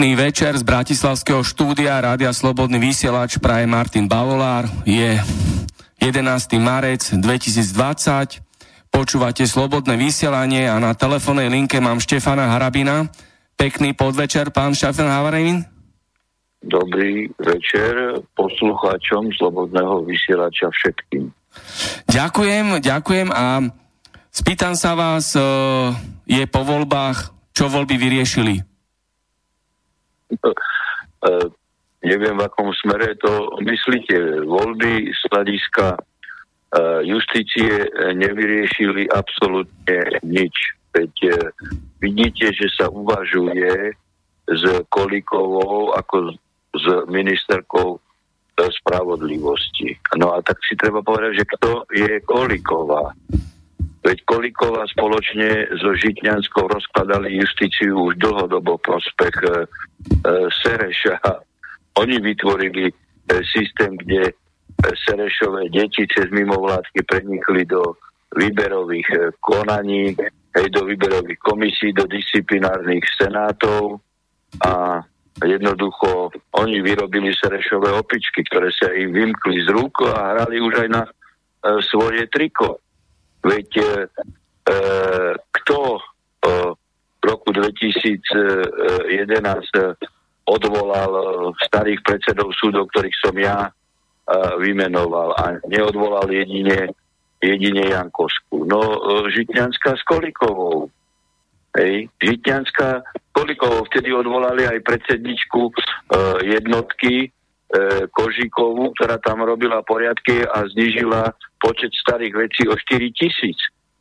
Pekný večer z Bratislavského štúdia Rádia Slobodný vysielač praje Martin Bavolár. Je 11. marec 2020. Počúvate Slobodné vysielanie a na telefónnej linke mám Štefana Harabina. Pekný podvečer, pán Štefan Harabin. Dobrý večer poslucháčom Slobodného vysielača všetkým. Ďakujem, ďakujem a spýtam sa vás, e, je po voľbách, čo voľby vyriešili? Uh, neviem, v akom smere to myslíte. Voľby z hľadiska uh, justície nevyriešili absolútne nič. Veď vidíte, že sa uvažuje s Kolikovou ako s ministerkou spravodlivosti. No a tak si treba povedať, že kto je Koliková. Veď Kolíková spoločne so Žitňanskou rozkladali justíciu už dlhodobo prospech e, e, Sereša. Oni vytvorili e, systém, kde e, Serešové deti cez mimovládky prenikli do výberových e, konaní, hej, do výberových komisí, do disciplinárnych senátov a jednoducho oni vyrobili Serešové opičky, ktoré sa im vymkli z rúk a hrali už aj na e, svoje triko. Veď e, kto e, v roku 2011 e, odvolal e, starých predsedov súdov, ktorých som ja e, vymenoval a neodvolal jedine, jedine Jankosku. No, Žitňanská s Kolikovou. Hej. Žitňanská Kolikovou vtedy odvolali aj predsedničku jednotky Kožíkovú, ktorá tam robila poriadky a znižila počet starých vecí o 4 tisíc.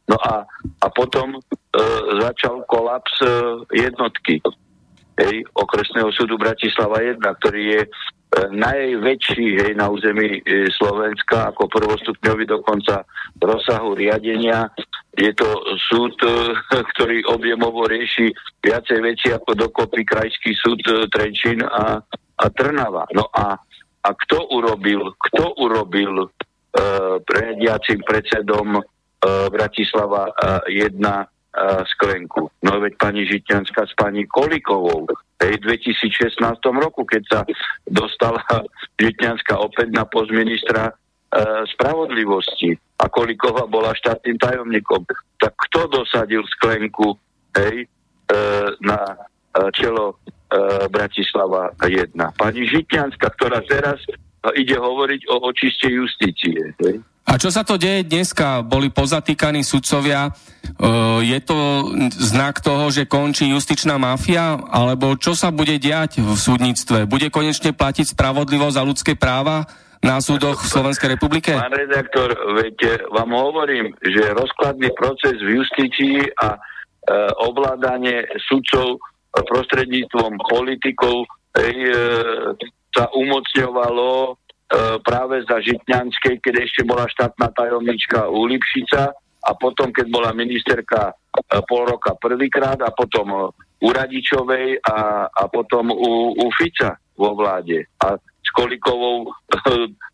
No a, a potom e, začal kolaps e, jednotky hej, okresného súdu Bratislava 1, ktorý je e, najväčší hej, na území e, Slovenska ako prvostupňový dokonca rozsahu riadenia. Je to súd, e, ktorý objemovo rieši viacej veci ako dokopy krajský súd e, Trenčín a a Trnava. No a, a kto urobil, kto urobil uh, prediacim predsedom uh, Bratislava uh, jedna uh, sklenku? No veď pani Žitňanská s pani Kolikovou. v 2016 roku, keď sa dostala Žitňanská opäť na post ministra uh, spravodlivosti a Kolikova bola štátnym tajomníkom. Tak kto dosadil sklenku hej, uh, na čelo E, Bratislava 1. Pani Žitňanská, ktorá teraz e, ide hovoriť o očiste justície. A čo sa to deje dneska? Boli pozatýkaní sudcovia. E, je to znak toho, že končí justičná mafia? Alebo čo sa bude diať v súdnictve? Bude konečne platiť spravodlivosť a ľudské práva na súdoch v Slovenskej republike? Pán redaktor, viete, vám hovorím, že rozkladný proces v justícii a e, ovládanie sudcov prostredníctvom politikov hej, e, sa umocňovalo e, práve za Žitňanskej, keď ešte bola štátna tajomnička Lipšica a potom, keď bola ministerka e, pol roka prvýkrát a potom u Radičovej a, a potom u, u Fica vo vláde. A s Kolikovou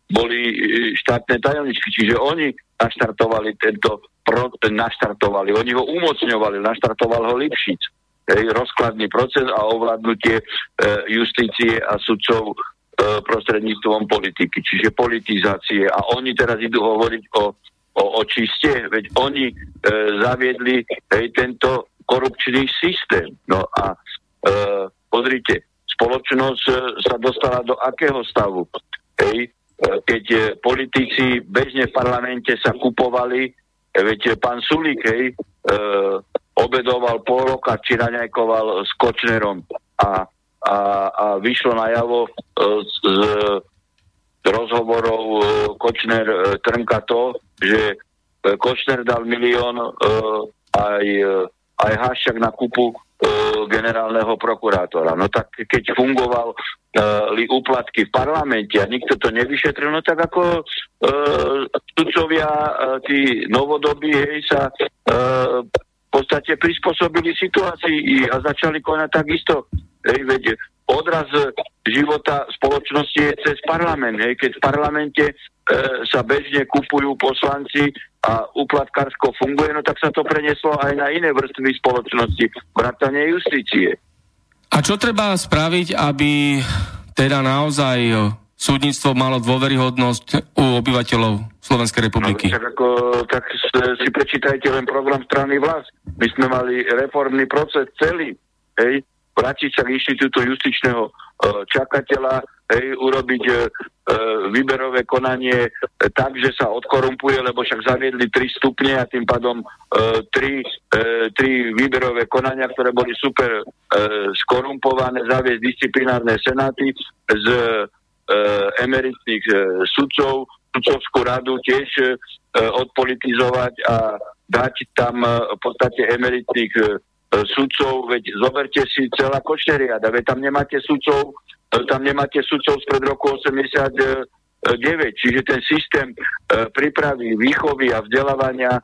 boli štátne tajomničky. Čiže oni naštartovali tento pro, naštartovali, oni ho umocňovali, naštartoval ho Lipšic hej, rozkladný proces a ovládnutie e, justície a sudcov e, prostredníctvom politiky, čiže politizácie. A oni teraz idú hovoriť o, o, o čiste, veď oni e, zaviedli hej, tento korupčný systém. No a e, pozrite, spoločnosť e, sa dostala do akého stavu? Hej, e, keď e, politici bežne v parlamente sa kupovali, veď pán Sulík, hej, obedoval pol roka, či raňajkoval s Kočnerom a, a, a vyšlo najavo e, z, z, rozhovorov e, Kočner e, Trnka to, že Kočner dal milión aj, aj Haščak na kupu generálneho prokurátora. No tak keď fungoval li úplatky v parlamente a nikto to nevyšetril, no tak ako uh, sudcovia, uh, tí novodobí, hej, sa uh, podstate prispôsobili situácii a začali konať takisto. Hej, veď odraz života spoločnosti je cez parlament. Hej, keď v parlamente e, sa bežne kupujú poslanci a uplatkársko funguje, no tak sa to preneslo aj na iné vrstvy spoločnosti, vrátane justície. A čo treba spraviť, aby teda naozaj súdnictvo malo dôveryhodnosť u obyvateľov Slovenskej republiky? No, tak, ako, tak si prečítajte len program strany vlast. My sme mali reformný proces celý. Hej, vrátiť sa k inštitútu justičného e, čakateľa, hej, urobiť e, e, výberové konanie tak, že sa odkorumpuje, lebo však zaviedli tri stupne a tým pádom tri, tri výberové konania, ktoré boli super skorumpované, zaviesť disciplinárne senáty z emeritných sudcov, sudcovskú radu tiež odpolitizovať a dať tam v podstate emeritných sudcov, veď zoberte si celá košeriada, veď tam nemáte sudcov, tam nemáte sudcov spred roku 89, čiže ten systém prípravy, výchovy a vzdelávania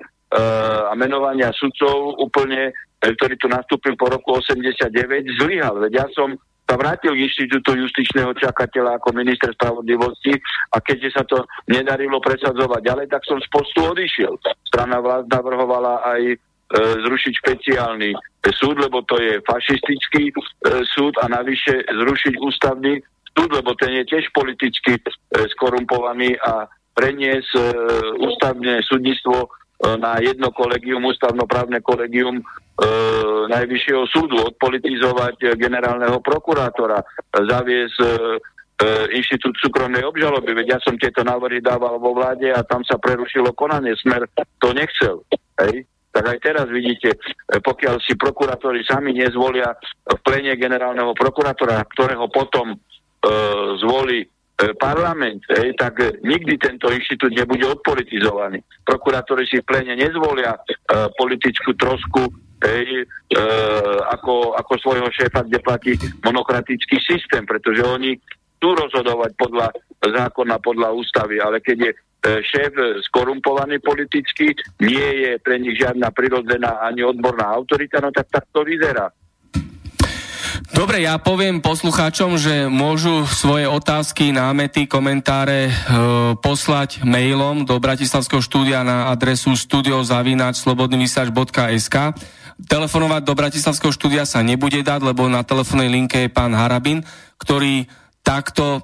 a menovania sudcov úplne, ktorý tu nastúpil po roku 89, zlyhal. Veď ja som sa vrátil k inštitútu justičného čakateľa ako minister spravodlivosti a keďže sa to nedarilo presadzovať ďalej, tak som z postu odišiel. Strana vlád navrhovala aj E, zrušiť špeciálny súd, lebo to je fašistický e, súd a navyše zrušiť ústavný súd, lebo ten je tiež politicky e, skorumpovaný a preniesť ústavné súdnictvo na jedno kolegium, ústavnoprávne kolegium e, Najvyššieho súdu, odpolitizovať generálneho prokurátora, zaviesť e, inštitút súkromnej obžaloby. Veď ja som tieto návrhy dával vo vláde a tam sa prerušilo konanie. Smer to nechcel. Hej? tak aj teraz vidíte, e, pokiaľ si prokurátori sami nezvolia v plene generálneho prokurátora, ktorého potom e, zvolí e, parlament, ej, tak nikdy tento inštitút nebude odpolitizovaný. Prokurátori si v plene nezvolia e, politickú trosku ej, e, ako, ako svojho šéfa, kde platí monokratický systém, pretože oni chcú rozhodovať podľa zákona, podľa ústavy, ale keď je E, šéf skorumpovaný politicky, nie je pre nich žiadna prirodzená ani odborná autorita, no tak tak to vyzerá. Dobre, ja poviem poslucháčom, že môžu svoje otázky, námety, komentáre e, poslať mailom do Bratislavského štúdia na adresu studiozavinačslobodnyvysač.sk Telefonovať do Bratislavského štúdia sa nebude dať, lebo na telefónnej linke je pán Harabin, ktorý takto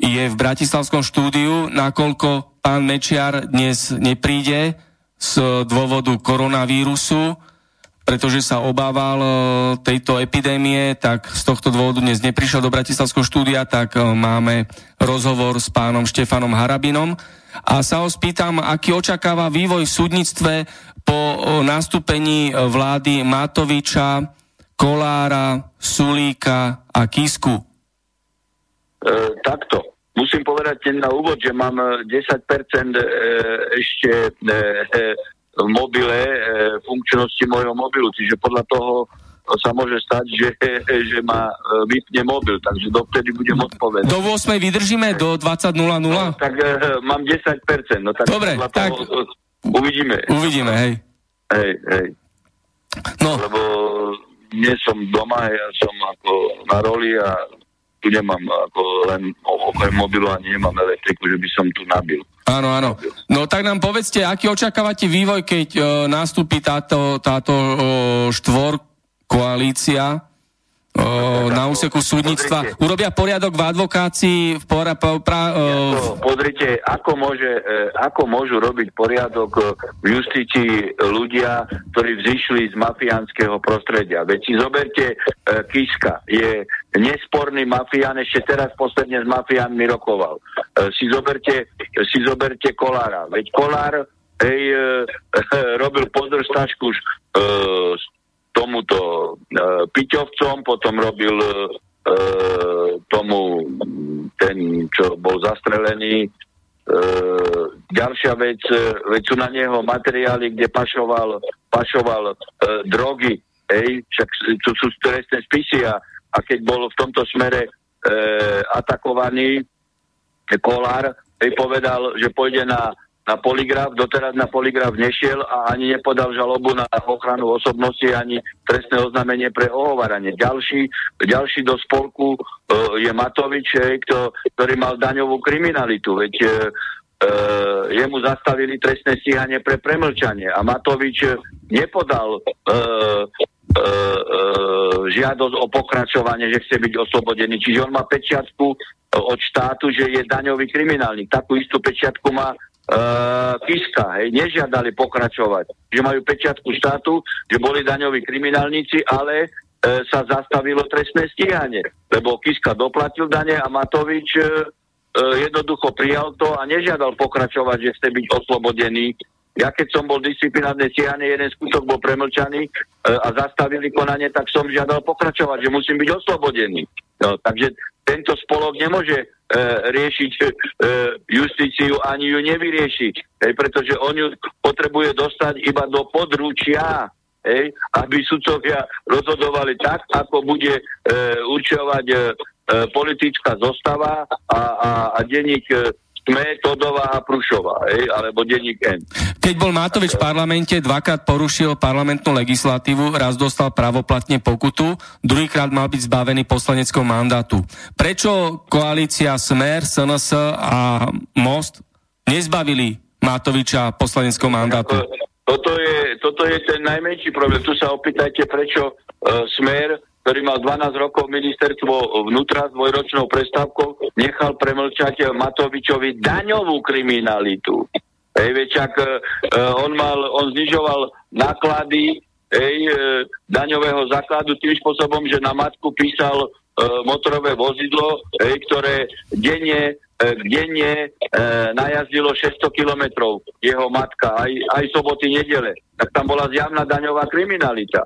je v Bratislavskom štúdiu, nakoľko pán Mečiar dnes nepríde z dôvodu koronavírusu, pretože sa obával e, tejto epidémie, tak z tohto dôvodu dnes neprišiel do Bratislavského štúdia, tak e, máme rozhovor s pánom Štefanom Harabinom. A sa ho spýtam, aký očakáva vývoj v súdnictve po nastúpení vlády Matoviča, Kolára, Sulíka a Kisku. E, takto. Musím povedať na úvod, že mám 10% e, ešte e, e, mobile, funkčnosti môjho mobilu, čiže podľa toho sa môže stať, že, že ma vypne mobil, takže dovtedy budem odpovedať. Do 8 vydržíme? Do 20.00? No, tak mám 10%. No, tak Dobre, tak... Toho, uvidíme. Uvidíme, hej. Hej, hej. No. Lebo nie som doma, ja som ako na roli a tu nemám ako len okrem mobilu ani nemám elektriku, že by som tu nabil. Áno, áno. No tak nám povedzte, aký očakávate vývoj, keď uh, nastúpi táto, táto uh, štvor koalícia o, na úseku súdnictva. Pozrite. Urobia poriadok v advokácii, v pora, pra, o... Pozrite, ako, môže, e, ako môžu robiť poriadok e, v justícii ľudia, ktorí vzýšli z mafiánskeho prostredia. Veď si zoberte e, Kiska, je nesporný mafián, ešte teraz posledne s mafiánmi rokoval. E, si, zoberte, si zoberte Kolára. Veď Kolár hej, e, robil podržtašku e, tomuto e, Piťovcom, potom robil e, tomu ten, čo bol zastrelený. E, ďalšia vec, e, veď sú na neho materiály, kde pašoval, pašoval e, drogy, hej, však sú, sú trestné spisy a, a keď bol v tomto smere e, atakovaný Kolár, hej, povedal, že pôjde na na poligraf, doteraz na poligraf nešiel a ani nepodal žalobu na ochranu osobnosti, ani trestné oznámenie pre ohovaranie. Ďalší, ďalší do spolku uh, je Matovič, kto, ktorý mal daňovú kriminalitu, veď uh, uh, jemu zastavili trestné stíhanie pre premlčanie a Matovič nepodal uh, žiadosť o pokračovanie, že chce byť oslobodený. Čiže on má pečiatku od štátu, že je daňový kriminálnik. Takú istú pečiatku má uh, Kiska, hej, nežiadali pokračovať. Že majú pečiatku štátu, že boli daňoví kriminálnici, ale uh, sa zastavilo trestné stíhanie. Lebo Kiska doplatil dane a Matovič uh, jednoducho prijal to a nežiadal pokračovať, že chce byť oslobodený ja keď som bol disciplinárne stíhaný, jeden skutok bol premlčaný e, a zastavili konanie, tak som žiadal pokračovať, že musím byť oslobodený. No, takže tento spolok nemôže e, riešiť e, justíciu, ani ju nevyrieši, e, pretože on ju potrebuje dostať iba do područia, e, aby sudcovia rozhodovali tak, ako bude e, určovať e, politická zostava a, a, a denník e, sme Todová a Prušová, hej, alebo denník N. Keď bol Matovič v parlamente, dvakrát porušil parlamentnú legislatívu, raz dostal pravoplatne pokutu, druhýkrát mal byť zbavený poslaneckého mandátu. Prečo koalícia Smer, SNS a Most nezbavili Matoviča poslaneckého mandátu? Toto je, toto je ten najmenší problém. Tu sa opýtajte, prečo uh, Smer ktorý mal 12 rokov ministerstvo vnútra s dvojročnou prestávkou, nechal premlčať Matovičovi daňovú kriminalitu. Hej, večak, uh, on, mal, on znižoval náklady hej, uh, daňového základu tým spôsobom, že na matku písal uh, motorové vozidlo, hej, ktoré denne denne e, najazdilo 600 kilometrov jeho matka, aj, aj soboty, nedele. Tak tam bola zjavná daňová kriminalita.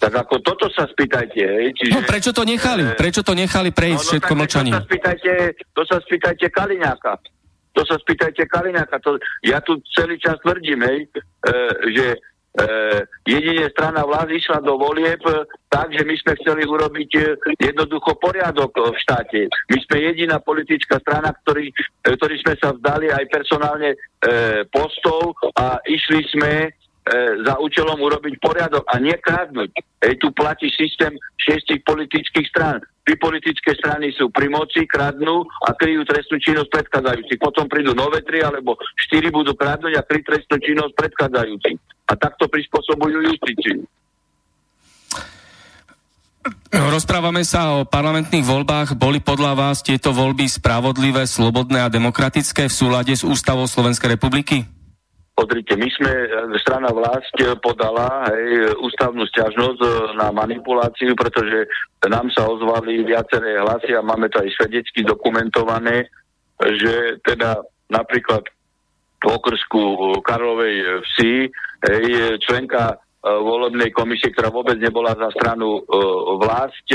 Tak ako toto sa spýtajte. Hej, čiže, no prečo to nechali? E, prečo to nechali prejsť no, no, všetko mlčaním? To sa spýtajte, to sa spýtajte Kaliňáka. To sa spýtajte Kaliňáka. To, ja tu celý čas tvrdím, hej, e, že e, jedine strana vlády išla do volieb e, tak, že my sme chceli urobiť e, jednoducho poriadok v štáte. My sme jediná politická strana, ktorý, e, ktorý sme sa vzdali aj personálne e, postov a išli sme za účelom urobiť poriadok a nekradnúť. Ej, tu platí systém šiestich politických strán. Tri politické strany sú pri moci, kradnú a kryjú trestnú činnosť predchádzajúcich. Potom prídu nové tri alebo štyri budú kradnúť a tri trestnú činnosť predchádzajúcich. A takto prispôsobujú justíciu. Rozprávame sa o parlamentných voľbách. Boli podľa vás tieto voľby spravodlivé, slobodné a demokratické v súlade s ústavou Slovenskej republiky? Pozrite, my sme, e, strana vlast e, podala hej, ústavnú stiažnosť e, na manipuláciu, pretože nám sa ozvali viaceré hlasy a máme to aj svedecky dokumentované, že teda napríklad v okrsku Karlovej vsi hej, členka volebnej komisie, ktorá vôbec nebola za stranu vlast,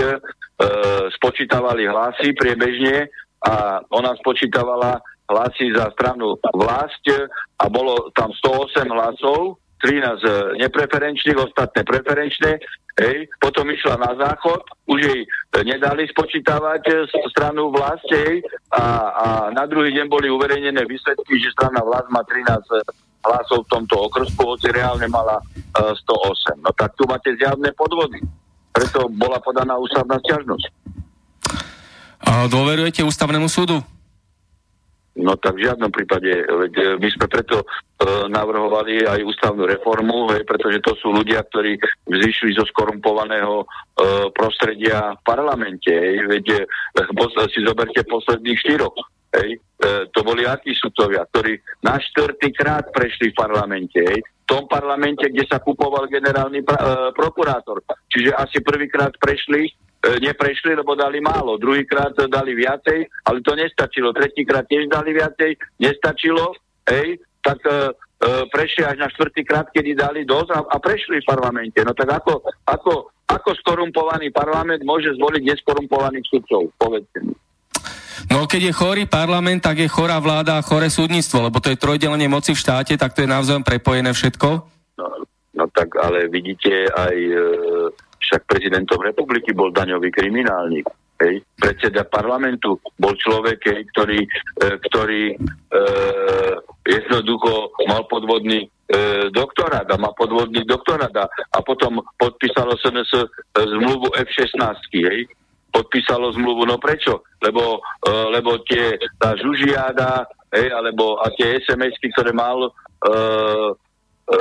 spočítavali hlasy priebežne a ona spočítavala hlasy za stranu vlast a bolo tam 108 hlasov, 13 nepreferenčných, ostatné preferenčné, hej, potom išla na záchod, už jej nedali spočítavať stranu vlast, hej, a, a na druhý deň boli uverejnené výsledky, že strana vlast má 13 hlasov v tomto okrsku, hoci reálne mala uh, e, 108. No tak tu máte zjavné podvody. Preto bola podaná ústavná stiažnosť. A dôverujete ústavnému súdu? No tak v žiadnom prípade, veď e, my sme preto e, navrhovali aj ústavnú reformu, hej, pretože to sú ľudia, ktorí vzýšli zo skorumpovaného e, prostredia v parlamente. Hej, veď e, si zoberte posledných štyroch. Hej, e, to boli akí sudcovia, ktorí na štvrtýkrát prešli v parlamente. Hej, v tom parlamente, kde sa kupoval generálny pra, e, prokurátor. Čiže asi prvýkrát prešli E, neprešli, lebo dali málo. Druhýkrát dali viacej, ale to nestačilo. Tretíkrát tiež dali viacej, nestačilo, hej, tak e, e, prešli až na štvrtýkrát, kedy dali dosť a, a prešli v parlamente. No tak ako, ako, ako skorumpovaný parlament môže zvoliť neskorumpovaných sudcov? Povedzte mi. No keď je chorý parlament, tak je chorá vláda a choré súdnictvo, lebo to je trojdelenie moci v štáte, tak to je navzájom prepojené všetko. No, no tak ale vidíte aj e, však prezidentom republiky bol daňový kriminálnik. Hej. Predseda parlamentu bol človek, hej, ktorý, e, ktorý e, jednoducho mal podvodný e, doktorát a má podvodný doktorát a, a potom podpísalo SNS e, zmluvu F-16. Hej. Podpísalo zmluvu, no prečo? Lebo, e, lebo tie, tá žužiada, hej, alebo a tie SMS-ky, ktoré mal e, e,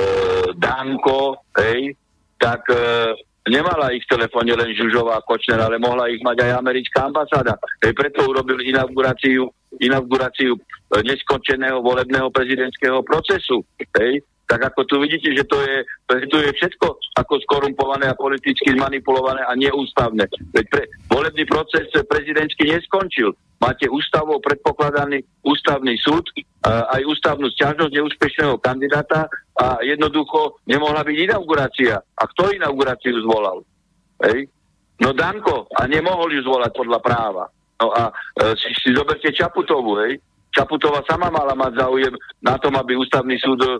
Danko, hej, tak e, nemala ich v telefóne len Žužová Kočner, ale mohla ich mať aj americká ambasáda. Hej, preto urobil inauguráciu, inauguráciu neskončeného volebného prezidentského procesu. Hej, tak ako tu vidíte, že to je, to je všetko ako skorumpované a politicky zmanipulované a neústavné. Veď pre, volebný proces prezidentský neskončil. Máte ústavou predpokladaný ústavný súd, aj ústavnú sťažnosť neúspešného kandidáta a jednoducho nemohla byť inaugurácia. A kto inauguráciu zvolal? Hej? No Danko, a nemohol ju zvolať podľa práva. No a e, si, si zoberte Čaputovu, hej? Čaputová sama mala mať záujem na tom, aby ústavný súd e,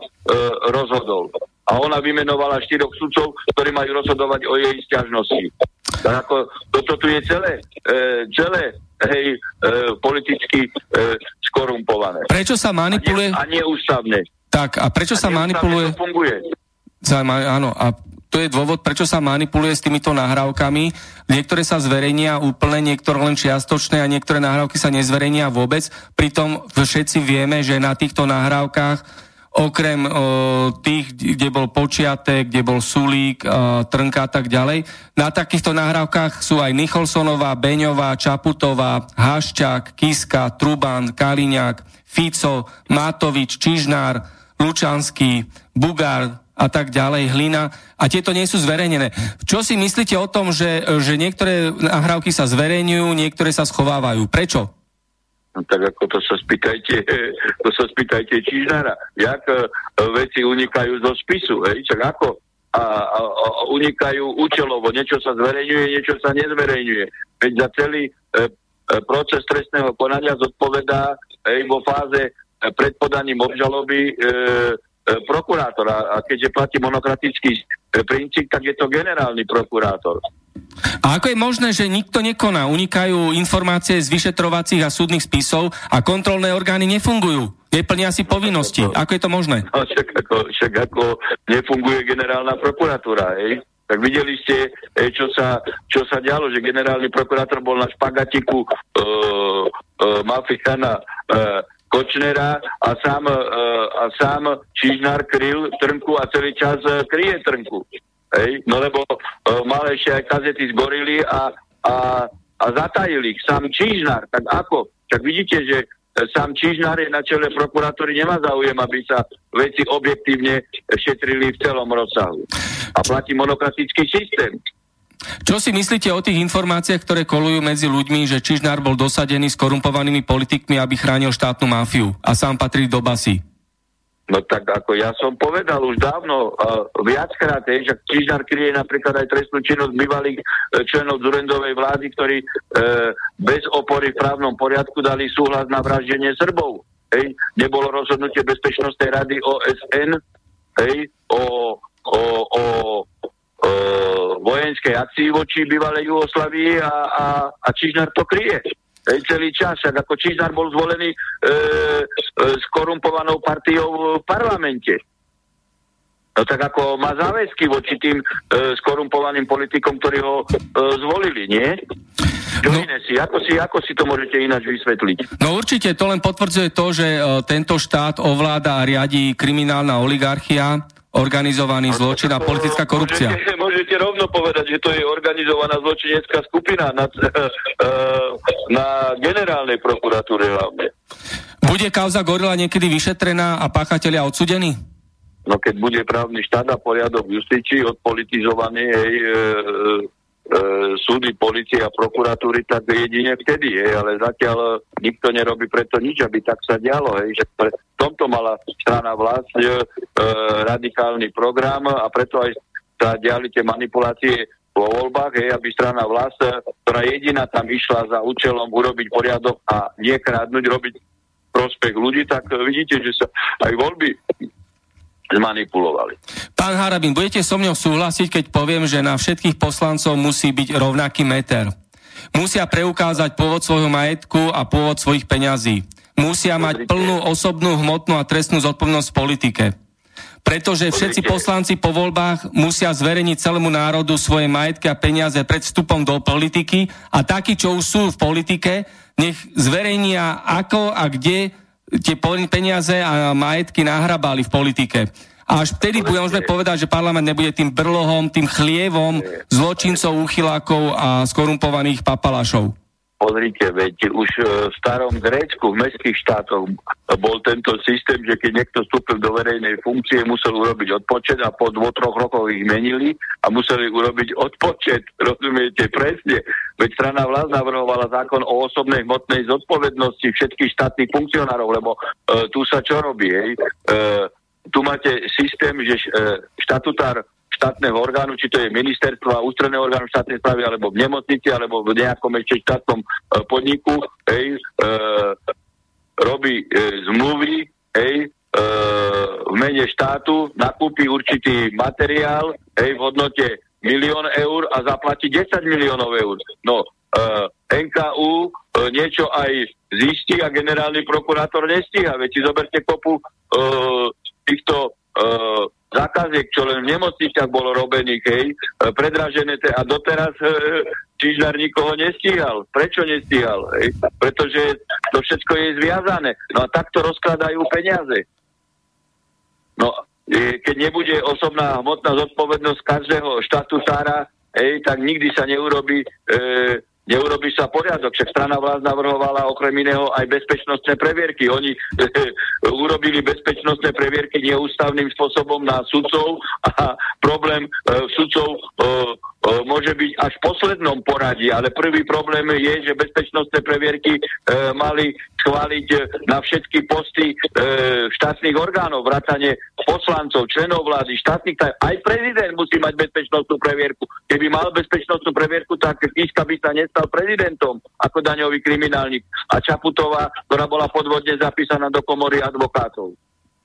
rozhodol. A ona vymenovala štyroch sudcov, ktorí majú rozhodovať o jej stiažnosti. Tak ako toto tu je celé, e, celé hej, e, politicky e, skorumpované. Prečo sa manipuluje? A, nie, a neústavné. Tak, a prečo a sa manipuluje? To funguje. Áno, a to je dôvod, prečo sa manipuluje s týmito nahrávkami. Niektoré sa zverejnia úplne, niektoré len čiastočné a niektoré nahrávky sa nezverejnia vôbec. Pritom všetci vieme, že na týchto nahrávkach okrem o, tých, kde bol počiatek, kde bol Sulík, o, Trnka a tak ďalej. Na takýchto nahrávkach sú aj Nicholsonová, Beňová, Čaputová, Haščák, Kiska, Truban, Kaliňák, Fico, Matovič, Čižnár, Lučanský, Bugár, a tak ďalej, hlina a tieto nie sú zverejnené. Čo si myslíte o tom, že, že niektoré nahrávky sa zverejňujú, niektoré sa schovávajú? Prečo? No, tak ako to sa spýtajte, to sa spýtajte Čižnára. Jak uh, veci unikajú zo spisu, hej? Čak ako? A, a, a unikajú účelovo. Niečo sa zverejňuje, niečo sa nezverejňuje. Veď za celý uh, proces trestného konania zodpovedá hej, vo fáze pred podaním obžaloby E, prokurátor. A keďže platí monokratický e, princíp, tak je to generálny prokurátor. A ako je možné, že nikto nekoná? Unikajú informácie z vyšetrovacích a súdnych spisov a kontrolné orgány nefungujú. Neplnia si povinnosti. Ako je to možné? No, však, ako, však ako nefunguje generálna prokuratúra, hej? Tak videli ste, čo sa, čo sa dialo, že generálny prokurátor bol na špagatiku uh, uh, Mafiana uh, Kočnera a sám, uh, a sám Čižnár kryl Trnku a celý čas uh, kryje Trnku. Hej? No lebo uh, mal ešte aj kazety zgorili a, a, a zatajili ich. Sám Čižnár, tak ako? Tak vidíte, že sám Čižnár je na čele prokuratúry, nemá záujem, aby sa veci objektívne šetrili v celom rozsahu. A platí monokratický systém. Čo si myslíte o tých informáciách, ktoré kolujú medzi ľuďmi, že Čižnár bol dosadený s korumpovanými politikmi, aby chránil štátnu mafiu a sám patrí do basy? No tak ako ja som povedal už dávno, uh, viackrát, že Čižnár kryje napríklad aj trestnú činnosť bývalých uh, členov Zurendovej vlády, ktorí uh, bez opory v právnom poriadku dali súhlas na vraždenie Srbov. Hej. Nebolo rozhodnutie Bezpečnostnej rady OSN hej, o, o, o Vojenskej akcii voči bývalej Jugoslavii a, a, a Čižnár to kryje. Ej, celý čas, ak ako Čižnár bol zvolený e, e, s korumpovanou partiou v parlamente. No tak ako má záväzky voči tým e, skorumpovaným politikom, ktorí ho e, zvolili, nie? Čo no, iné si? Ako, si? ako si to môžete ináč vysvetliť? No určite, to len potvrdzuje to, že e, tento štát ovláda a riadi kriminálna oligarchia, organizovaný zločin a politická korupcia. Môžete, môžete rovno povedať, že to je organizovaná zločinecká skupina na, na generálnej prokuratúre hlavne. Bude kauza Gorila niekedy vyšetrená a páchatelia odsudení? No keď bude právny štát a poriadok justícii odpolitizovaný, hej, e, súdy, policie a prokuratúry, tak jedine vtedy, hej, ale zatiaľ nikto nerobí preto nič, aby tak sa dialo, hej, že pre, v tomto mala strana vlast e, radikálny program a preto aj sa diali tie manipulácie vo voľbách, hej, aby strana vlast, ktorá jediná tam išla za účelom urobiť poriadok a niekradnúť, robiť prospech ľudí, tak vidíte, že sa aj voľby zmanipulovali. Pán Harabin, budete so mnou súhlasiť, keď poviem, že na všetkých poslancov musí byť rovnaký meter. Musia preukázať pôvod svojho majetku a pôvod svojich peňazí. Musia mať plnú osobnú, hmotnú a trestnú zodpovednosť v politike. Pretože všetci poslanci po voľbách musia zverejniť celému národu svoje majetky a peniaze pred vstupom do politiky a takí, čo už sú v politike, nech zverejnia ako a kde tie peniaze a majetky nahrabali v politike. A až vtedy môžeme povedať, že parlament nebude tým brlohom, tým chlievom zločincov, uchylákov a skorumpovaných papalášov. Pozrite, veď už e, v starom Grécku, v mestských štátoch bol tento systém, že keď niekto vstúpil do verejnej funkcie, musel urobiť odpočet a po dvoch, troch rokoch ich menili a museli urobiť odpočet, rozumiete, presne. Veď strana vlád navrhovala zákon o osobnej hmotnej zodpovednosti všetkých štátnych funkcionárov, lebo e, tu sa čo robí, hej? E, tu máte systém, že e, štatutár štátneho orgánu, či to je ministerstvo a ústredného orgánu štátnej správy, alebo v nemocnici, alebo v nejakom ešte štátnom e, podniku, hej, e, robí e, zmluvy, hej, e, v mene štátu, nakúpi určitý materiál, hej, v hodnote milión eur a zaplatí 10 miliónov eur. No, e, NKU e, niečo aj zistí a generálny prokurátor nestíha. Veď si zoberte kopu e, týchto e, zákaziek, čo len v nemocniciach bolo robených, hej, e, predražené te, a doteraz e, Čižnár nikoho nestíhal. Prečo nestíhal? Hej? Pretože to všetko je zviazané. No a takto rozkladajú peniaze. No, e, keď nebude osobná hmotná zodpovednosť každého štatutára, hej, tak nikdy sa neurobi e, neurobi sa poriadok. Však strana vlád navrhovala okrem iného aj bezpečnostné previerky. Oni urobili bezpečnostné previerky neústavným spôsobom na sudcov a problém e, sudcov e, môže byť až v poslednom poradí, ale prvý problém je, že bezpečnostné previerky e, mali schváliť na všetky posty e, štátnych orgánov, vrátane poslancov, členov vlády, štátnych taj. Aj prezident musí mať bezpečnostnú previerku. Keby mal bezpečnostnú previerku, tak Kiska by sa nestal prezidentom ako daňový kriminálnik. A Čaputová, ktorá bola podvodne zapísaná do komory advokátov.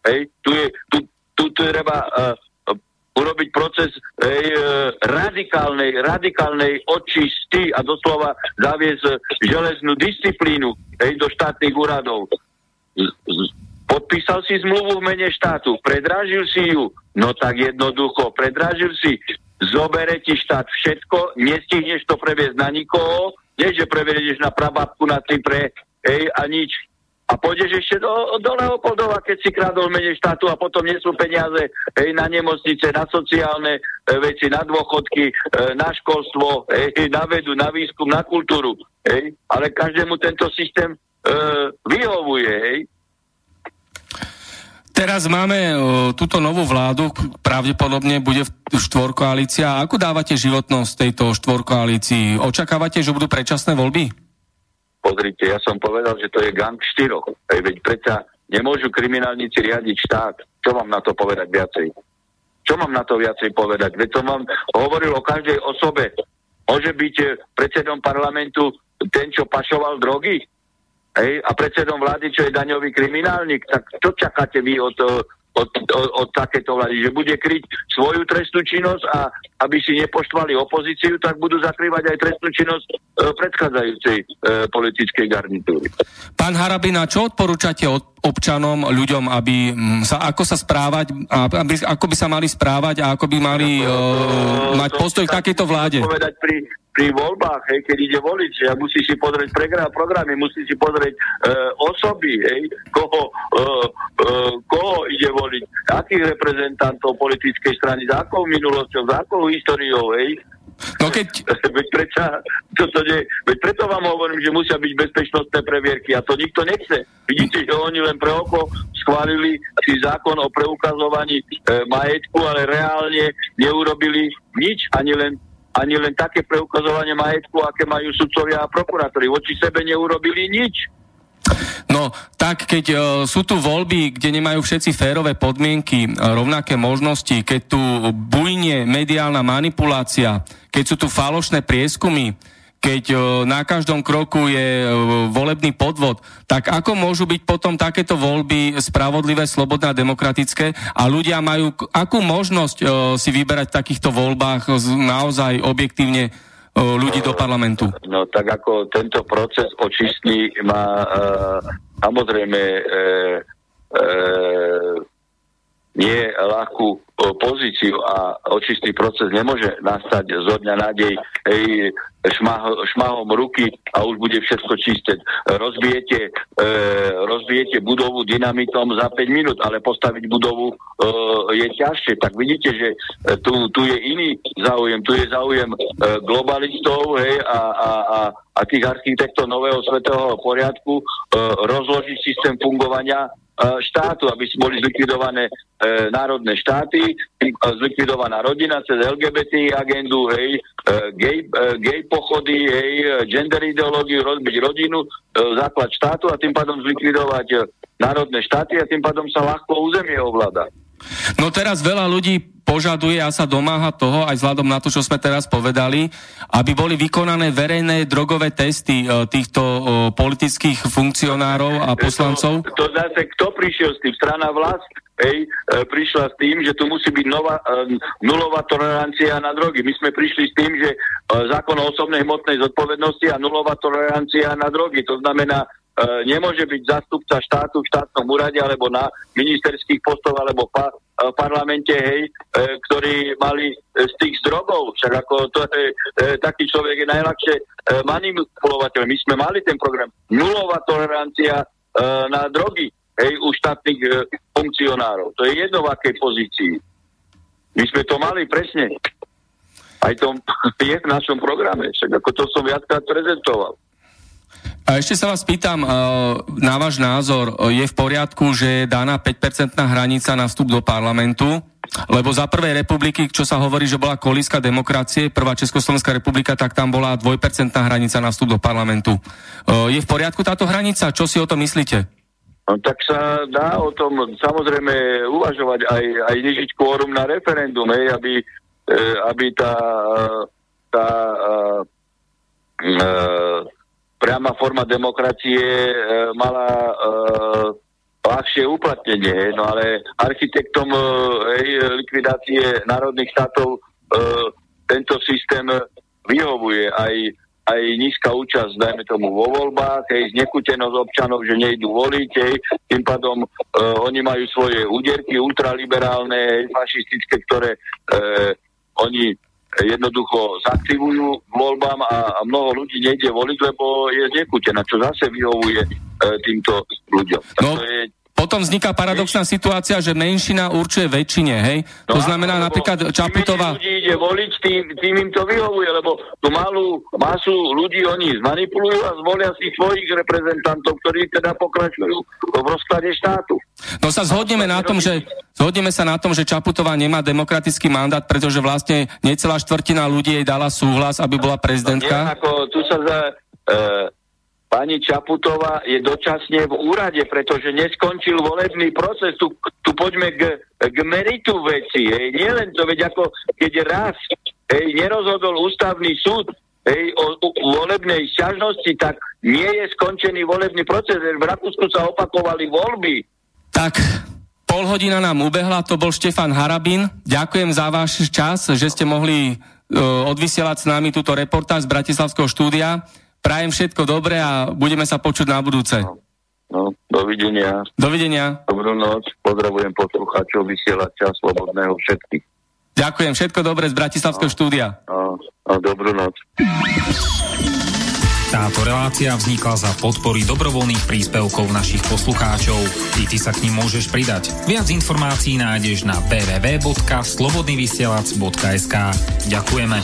Hej, tu je, tu, tu, treba uh, urobiť proces ej, e, radikálnej, radikálnej očisty a doslova zaviesť železnú disciplínu ej, do štátnych úradov. Podpísal si zmluvu v mene štátu, predražil si ju, no tak jednoducho, predražil si, zobere ti štát všetko, nestihneš to previesť na nikoho, nie že prevedieš na prababku na Cypre, ej, a nič a pôjdeš ešte do, do Leopoldova, keď si kradol menej štátu a potom nie sú peniaze hej, na nemocnice, na sociálne e, veci, na dôchodky, e, na školstvo, hej, na vedu, na výskum, na kultúru. Hej. Ale každému tento systém e, vyhovuje. Hej. Teraz máme o, túto novú vládu, pravdepodobne bude štvorkoalícia. Ako dávate životnosť tejto štvorkoalícii? Očakávate, že budú predčasné voľby? Pozrite, ja som povedal, že to je gang štyroch. Veď predsa nemôžu kriminálnici riadiť štát. Čo mám na to povedať viacej? Čo mám na to viacej povedať? Veď som vám hovoril o každej osobe. Môže byť eh, predsedom parlamentu ten, čo pašoval drogy? Hej? A predsedom vlády, čo je daňový kriminálnik? Tak čo čakáte vy od, eh, od, od, od takéto vlády, že bude kryť svoju trestnú činnosť a aby si nepoštvali opozíciu, tak budú zakrývať aj trestnú činnosť e, predchádzajúcej e, politickej garnitúry. Pán Harabina, čo odporúčate od občanom, ľuďom, aby mm, sa, ako sa správať, aby, ako by sa mali správať a ako by mali no, uh, mať postoj k takejto vláde? Povedať pri, pri voľbách, hej, keď ide voliť, ja musí si pozrieť programy, musí si pozrieť uh, osoby, hej, koho, uh, uh, koho ide voliť, akých reprezentantov politickej strany, za akou minulosťou, za akou históriou, hej, No keď... veď, prečo, to nie, veď preto vám hovorím, že musia byť bezpečnostné previerky a to nikto nechce. Vidíte, že oni len pre oko schválili si zákon o preukazovaní e, majetku, ale reálne neurobili nič, ani len ani len také preukazovanie majetku, aké majú sudcovia a prokurátori. Voči sebe neurobili nič. No, tak keď uh, sú tu voľby, kde nemajú všetci férové podmienky, uh, rovnaké možnosti, keď tu bujne mediálna manipulácia, keď sú tu falošné prieskumy, keď uh, na každom kroku je volebný podvod, tak ako môžu byť potom takéto voľby spravodlivé, slobodné a demokratické a ľudia majú akú možnosť si vyberať v takýchto voľbách naozaj objektívne ľudí do parlamentu? No tak ako tento proces očistný má samozrejme uh, uh, nie ľahkú pozíciu a očistý proces nemôže nastať zo dňa na dej hej, šmah, šmahom ruky a už bude všetko čisté. Rozbijete, e, rozbijete budovu dynamitom za 5 minút, ale postaviť budovu e, je ťažšie. Tak vidíte, že tu, tu je iný záujem. Tu je záujem e, globalistov hej, a, a, a, a tých architektov nového svetového poriadku e, rozložiť systém fungovania E, štátu, aby boli zlikvidované e, národné štáty, e, zlikvidovaná rodina cez LGBT agendu, hej, e, gay, e, gay pochody, hej, gender ideológiu, rozbiť rodinu, e, základ štátu a tým pádom zlikvidovať e, národné štáty a tým pádom sa ľahko územie ovláda. No teraz veľa ľudí požaduje a sa domáha toho, aj vzhľadom na to, čo sme teraz povedali, aby boli vykonané verejné drogové testy e, týchto e, politických funkcionárov a poslancov? To, to zase, kto prišiel s tým? Strana vlast hej, e, prišla s tým, že tu musí byť nová, nulová tolerancia na drogy. My sme prišli s tým, že zákon o osobnej hmotnej zodpovednosti a nulová tolerancia na drogy. To znamená, nemôže byť zastupca štátu v štátnom úrade alebo na ministerských postoch alebo pa, e, v parlamente, hej, e, ktorí mali z tých drogov. Však ako to je, taký človek je najľahšie manipulovateľ. My sme mali ten program. Nulová tolerancia na drogy hej, u štátnych funkcionárov. To je jedno v akej pozícii. My sme to mali presne. Aj to je v našom programe. Však ako to som viackrát prezentoval. A ešte sa vás pýtam, uh, na váš názor, je v poriadku, že je daná 5-percentná hranica na vstup do parlamentu? Lebo za prvej republiky, čo sa hovorí, že bola kolíska demokracie, prvá Československá republika, tak tam bola dvojpercentná hranica na vstup do parlamentu. Uh, je v poriadku táto hranica? Čo si o tom myslíte? No, tak sa dá o tom samozrejme uvažovať aj, aj nižiť kvórum na referendum, hej, aby, e, aby tá, tá e, priama forma demokracie e, mala e, ľahšie uplatnenie. No ale architektom e, likvidácie národných štátov e, tento systém vyhovuje aj aj nízka účasť, dajme tomu, vo voľbách, hej, znekutenosť občanov, že nejdú voliť, hej, tým pádom e, oni majú svoje úderky ultraliberálne, hej, fašistické, ktoré e, oni jednoducho zaktivujú voľbám a, a mnoho ľudí nejde voliť, lebo je znekutená, čo zase vyhovuje e, týmto ľuďom. No. to je potom vzniká paradoxná situácia, že menšina určuje väčšine, hej? No, to znamená áno, napríklad Čaputová... ľudí ide voliť, tým, tým im to vyhovuje, lebo tú malú masu ľudí oni zmanipulujú a zvolia si svojich reprezentantov, ktorí teda pokračujú v rozklade štátu. No sa zhodneme na tom, že zhodneme sa na tom, že Čaputová nemá demokratický mandát, pretože vlastne necelá štvrtina ľudí jej dala súhlas, aby bola prezidentka. No, nie, ako tu sa za, e, pani Čaputová je dočasne v úrade, pretože neskončil volebný proces. Tu, tu poďme k, k meritu veci. Hej. Nie len to, veď ako keď raz hej, nerozhodol ústavný súd hej, o, o volebnej sťažnosti, tak nie je skončený volebný proces. V Rakúsku sa opakovali voľby. Tak, pol hodina nám ubehla, to bol Štefan Harabin. Ďakujem za váš čas, že ste mohli uh, odvysielať s nami túto reportáž z Bratislavského štúdia. Prajem všetko dobré a budeme sa počuť na budúce. No, no dovidenia. Dovidenia. Dobrú noc. Pozdravujem poslucháčov vysielača Slobodného všetkých. Ďakujem. Všetko dobré z Bratislavského no, štúdia. No, no, dobrú noc. Táto relácia vznikla za podpory dobrovoľných príspevkov našich poslucháčov. I ty sa k ním môžeš pridať. Viac informácií nájdeš na www.slobodnyvysielac.sk Ďakujeme.